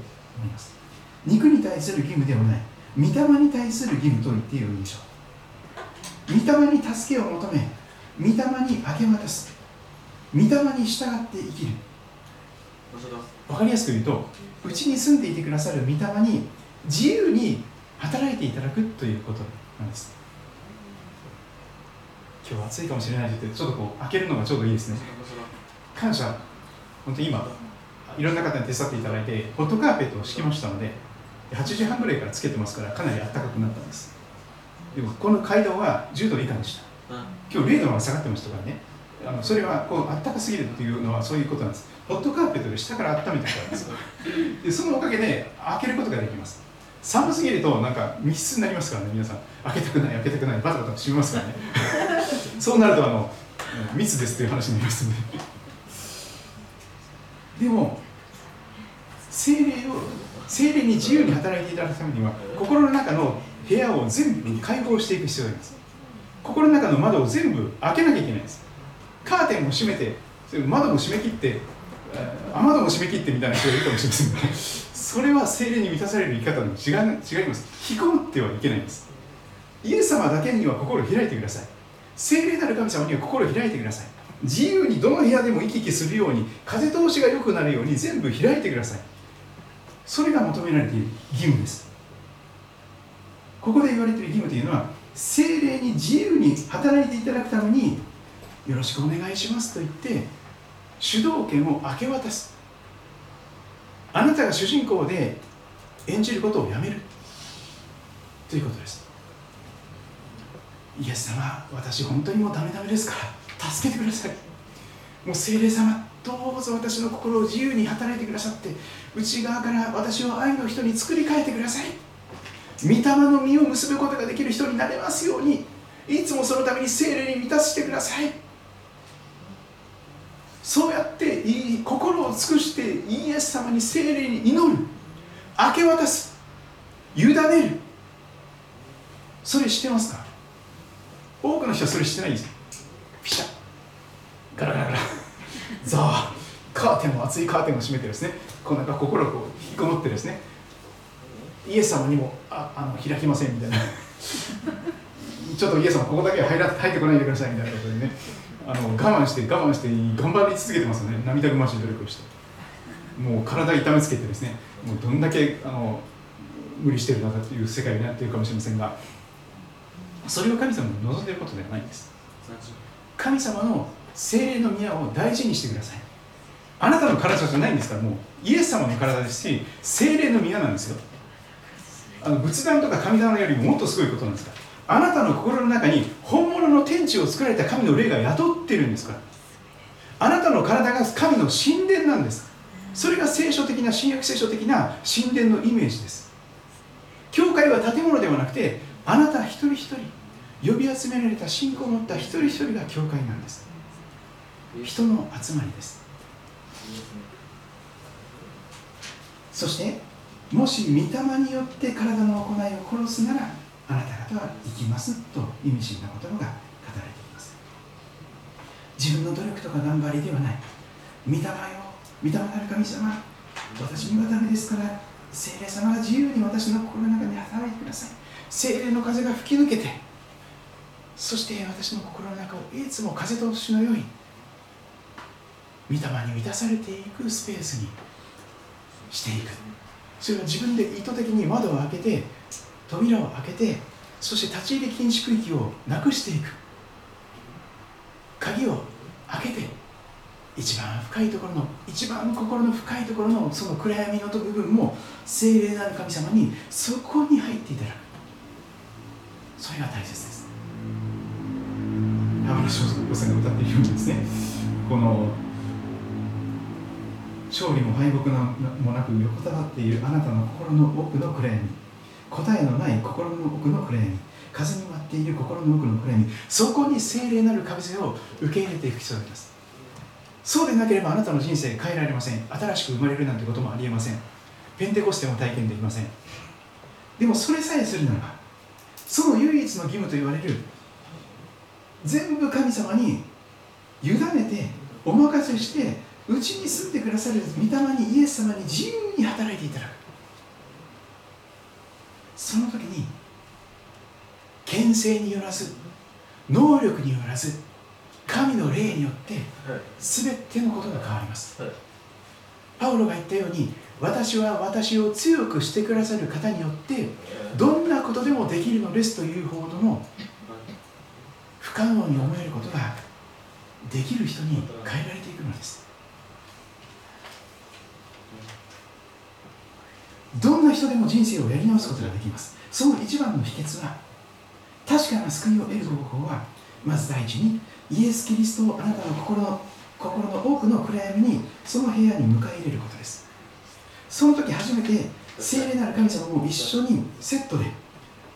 います。肉に対する義務ではない。御霊に対する義務と言っているでしょう。御霊に助けを求め御霊に明け渡す。御霊に従って生きる。分かりやすく言うとうちに住んでいてくださる御霊に自由に働いていただくということなんです。今日暑いかもしれないってちょっとこう開けるのがちょうどいいですね。感謝。本当に今いろんな方に手伝っていただいてホットカーペットを敷きましたので8時半ぐらいからつけてますからかなり暖かくなったんです。でもこの階段は10度以下でした。今日0度まで下がってましたからね。あのそれはこう暖かすぎるっていうのはそういうことなんです。ホットカーペットで下から温めてからです でそのおかげで開けることができます。寒すぎるとなんか密室になりますからね皆さん。開けたくない開けたくないバタバタ閉めますからね。そうなるとあの密ですという話になりますのででも精霊を精霊に自由に働いていただくためには心の中の部屋を全部開放していく必要があります。心の中の窓を全部開けなきゃいけないんですカーテンも閉めて窓も閉め切って雨戸も閉め切ってみたいな人がいるかもしれませんがそれは精霊に満たされる生き方に違違います。引きこもってはいけないんです。イエス様だけには心を開いてください。精霊なる神様には心を開いてください。自由にどの部屋でも行き来するように風通しが良くなるように全部開いてください。それが求められている義務です。ここで言われている義務というのは精霊に自由に働いていただくためによろしくお願いしますと言って主導権を明け渡す。あなたが主人公で演じることをやめる。ということです。イエス様私本当にもうダメダメですから助けてください。もう聖霊様どうぞ私の心を自由に働いてくださって内側から私を愛の人に作り変えてください。御霊の実を結ぶことができる人になれますようにいつもそのために聖霊に満たしてください。イエス様に聖霊に祈る。明け渡す。委ねる。それ知ってますか？多くの人はそれ知ってないんですよピシャ。ガラガラガラ。ザー。カーテンも熱いカーテンを閉めてですね。こうなんか心をこう引きこもってですね。イエス様にもああの開きませんみたいな。ちょっとイエス様ここだけは入ら入ってこないでくださいみたいなことでね。あの我慢して我慢して頑張り続けてますよね。涙ぐましい努力をして。もう体痛めつけてですねもうどんだけあの無理してるのかという世界になっているかもしれませんがそれを神様に望んでいることではないんです。神様の精霊の宮を大事にしてください。あなたの体じゃないんですからもうイエス様の体ですし精霊の宮なんですよ。あの仏壇とか神棚よりももっとすごいことなんですから。あなたの心の中に本物の天地を作られた神の霊が宿ってるんですから。あなたの体が神の神殿なんです。それが聖書的な新約聖書的な神殿のイメージです。教会は建物ではなくてあなた一人一人呼び集められた信仰を持った一人一人が教会なんです。人の集まりです。そしてもし御霊によって体の行いを殺すならあなた方は生きますと意味深な言葉が語られています。自分の努力とか頑張りではない。御霊よ。御霊なる神様私にはダメですから聖霊様が自由に私の心の中に働いてください。聖霊の風が吹き抜けてそして私の心の中をいつも風通しのよい御霊に満たされていくスペースにしていく。それは自分で意図的に窓を開けて扉を開けてそして立ち入り禁止区域をなくしていく。鍵を開けて一番深いところの一番心の深いところのその暗闇の部分も精霊なる神様にそこに入っていただく。それが大切です。山田翔子さんが歌っているようにですねこの勝利も敗北もなく横たわっているあなたの心の奥の暗闇答えのない心の奥の暗闇風に舞っている心の奥の暗闇そこに精霊なる風を受け入れていく必要があります。そうでなければあなたの人生変えられません。新しく生まれるなんてこともありえません。ペンテコステも体験できません。でもそれさえするならばその唯一の義務と言われる全部神様に委ねてお任せしてうちに住んでくださる御霊にイエス様に自由に働いていただく。その時に牽制によらず能力によらず神の霊によって全てのことが変わります、パウロが言ったように私は私を強くしてくださる方によってどんなことでもできるのですというほどの不可能に思えることができる人に変えられていくのです。どんな人でも人生をやり直すことができます。その一番の秘訣は確かな救いを得る方法はまず第一にイエス・キリストをあなたの心の心の多くの暗闇にその部屋に迎え入れることです。その時初めて聖霊なる神様も一緒にセットで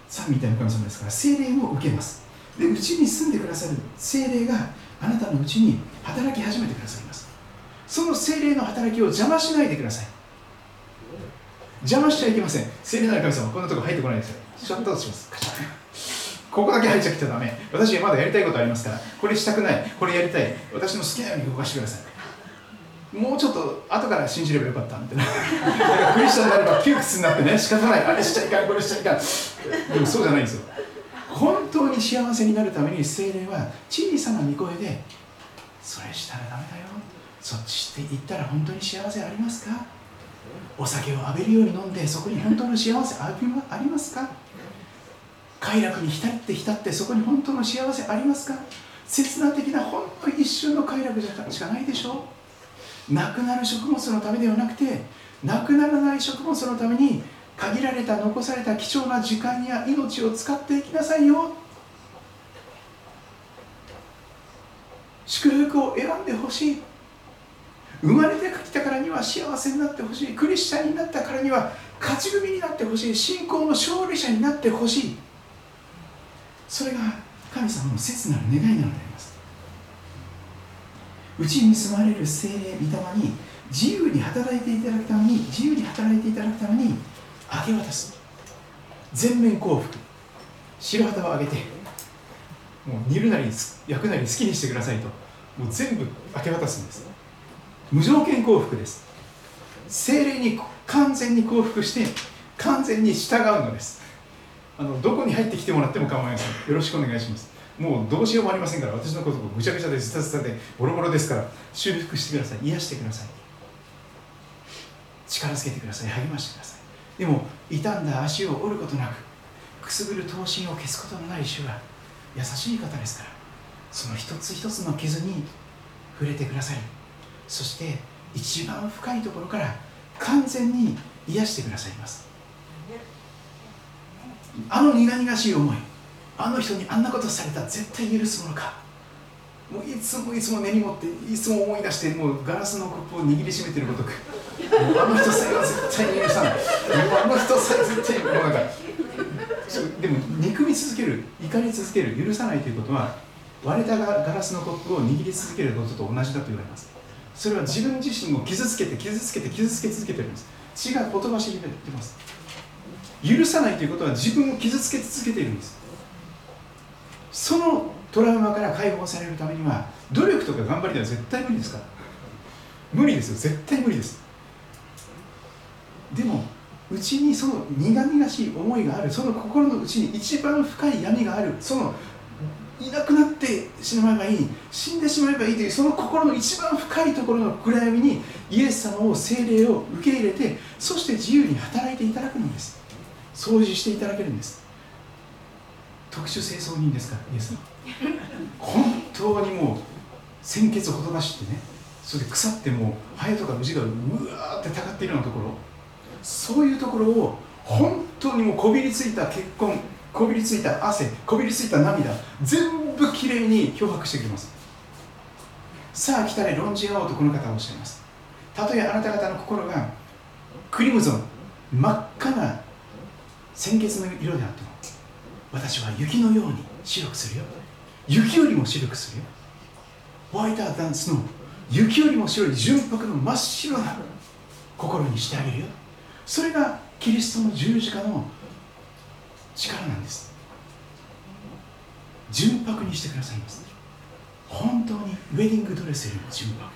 三みたいな神様ですから聖霊を受けます。でうちに住んでくださる聖霊があなたのうちに働き始めてくださいます。その聖霊の働きを邪魔しないでください。邪魔しちゃいけません。聖霊なる神様こんなとこ入ってこないですよ。シャットアウトします。ここだけ入っちゃきちゃダメ。私はまだやりたいことありますから。これしたくない。これやりたい。私の好きなように動かしてください。もうちょっと後から信じればよかったみたいな。クリスチャンであれば窮屈になってね。仕方ない。あれしちゃいかん。これしちゃいかん。でもそうじゃないんですよ。本当に幸せになるために聖霊は小さな御声でそれしたらダメだよ。そっちって言ったら本当に幸せありますか？お酒を浴びるように飲んでそこに本当の幸せありますか？快楽に浸って浸ってそこに本当の幸せありますか？刹那的な本当一瞬の快楽しかないでしょ？うなくなる食物のためではなくてなくならない食物のために限られた残された貴重な時間や命を使っていきなさいよ。祝福を選んでほしい。生まれてきたからには幸せになってほしい。クリスチャンになったからには勝ち組になってほしい。信仰の勝利者になってほしい。それが神様の切なる願いなのであります。うちに住まれる精霊御霊に自由に働いていただくために自由に働いていただくために明け渡す。全面降伏白旗を上げてもう煮るなり焼くなり好きにしてくださいと。もう全部明け渡すんです。無条件降伏です。精霊に完全に降伏して完全に従うのです。あのどこに入ってきてもらっても構いません。よろしくお願いします。もうどうしようもありませんから私のことぐちゃぐちゃでズタズタでボロボロですから修復してください。癒してください。力づけてください。励ましてください。でも傷んだ足を折ることなくくすぐる刀身を消すことのない主は優しい方ですからその一つ一つの傷に触れてくださりそして一番深いところから完全に癒してくださいます。あの苦々しい思いあの人にあんなことされたら絶対許すものか。もういつもいつも根に持っていつも思い出してもうガラスのコップを握りしめてるごとく。あの人さえは絶対に許さない。あの人さえ絶対にもうなんかでも憎み続ける怒り続ける許さないということは割れたガラスのコップを握り続けることと同じだと言われます。それは自分自身を傷つけて傷つけて傷つけ続けてるんです。血が言葉しりべてます。許さないということは自分を傷つけ続けているんです。そのトラウマから解放されるためには努力とか頑張りでは絶対無理ですから。無理ですよ。絶対無理です。でもうちにその苦々しい思いがあるその心の内に一番深い闇があるそのいなくなってしまえばいい死んでしまえばいいというその心の一番深いところの暗闇にイエス様を精霊を受け入れてそして自由に働いていただくのです。掃除していただけるんです。特殊清掃人ですからイエス様。本当にもう鮮血ほとばしってねそれで腐ってもうハエとか虫がうわーってたかっているようなところ。そういうところを本当にもうこびりついた結婚こびりついた汗こびりついた涙全部きれいに漂白してくれます。さあ来たれ論じ合おうとこの方はおっしゃいます。たとえあなた方の心がクリムゾン真っ赤な鮮血の色であっても私は雪のように白くするよ。雪よりも白くするよ。ホワイトアダンスの雪よりも白い純白の真っ白な心にしてあげるよ。それがキリストの十字架の力なんです。純白にしてくださいます。本当にウェディングドレスよりも純白。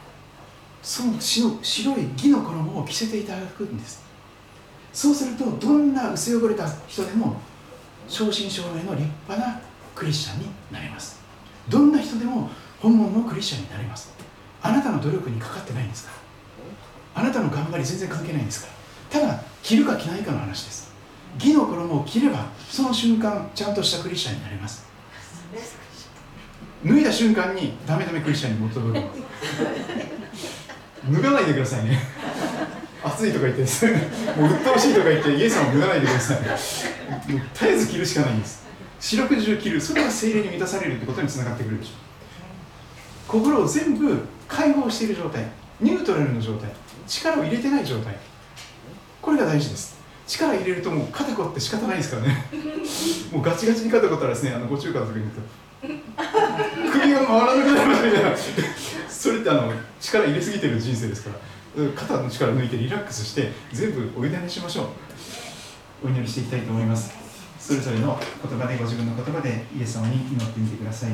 その白い義の衣を着せていただくんです。そうするとどんな薄汚れた人でも正真正銘の立派なクリスチャンになれます。どんな人でも本物のクリスチャンになれます。あなたの努力にかかってないんですから。あなたの頑張り全然関係ないんですから。ただ着るか着ないかの話です。義の衣を着ればその瞬間ちゃんとしたクリスチャンになれます。脱いだ瞬間にダメダメクリスチャンに戻る。脱がないでくださいね。暑いとか言ってもう鬱陶しいとか言ってイエス様を脱がないでください。もう絶えず着るしかないんです。四六時中着る。それが精霊に満たされるってことにつながってくるでしょ。う心を全部解放している状態。ニュートラルの状態。力を入れてない状態。これが大事です。力入れるともう肩こって仕方ないですからね。もうガチガチに肩こったらですねあのご中華の時に言うと。首が回らなくなりましたみたいな。それってあの力入れすぎてる人生ですから。肩の力抜いてリラックスして全部お委ねしましょう。お祈りしていきたいと思います。それぞれの言葉でご自分の言葉でイエス様に祈ってみてください。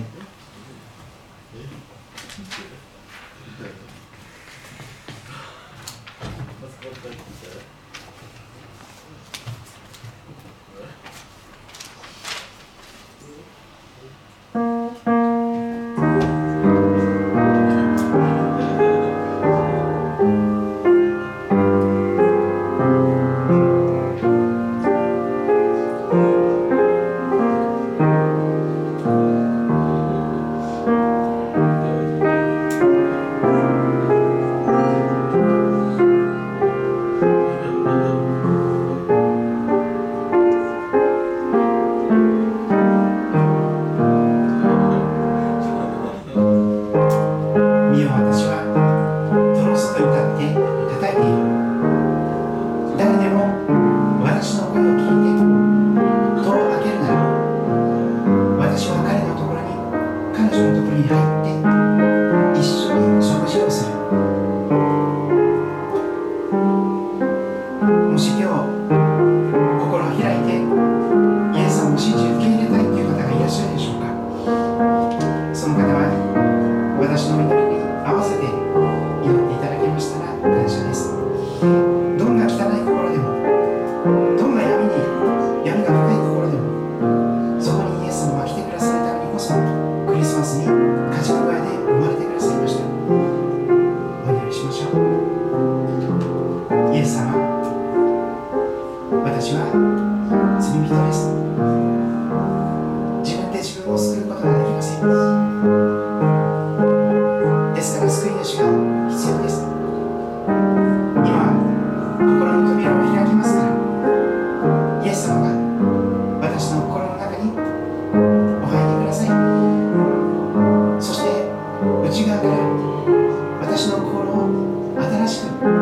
を新しく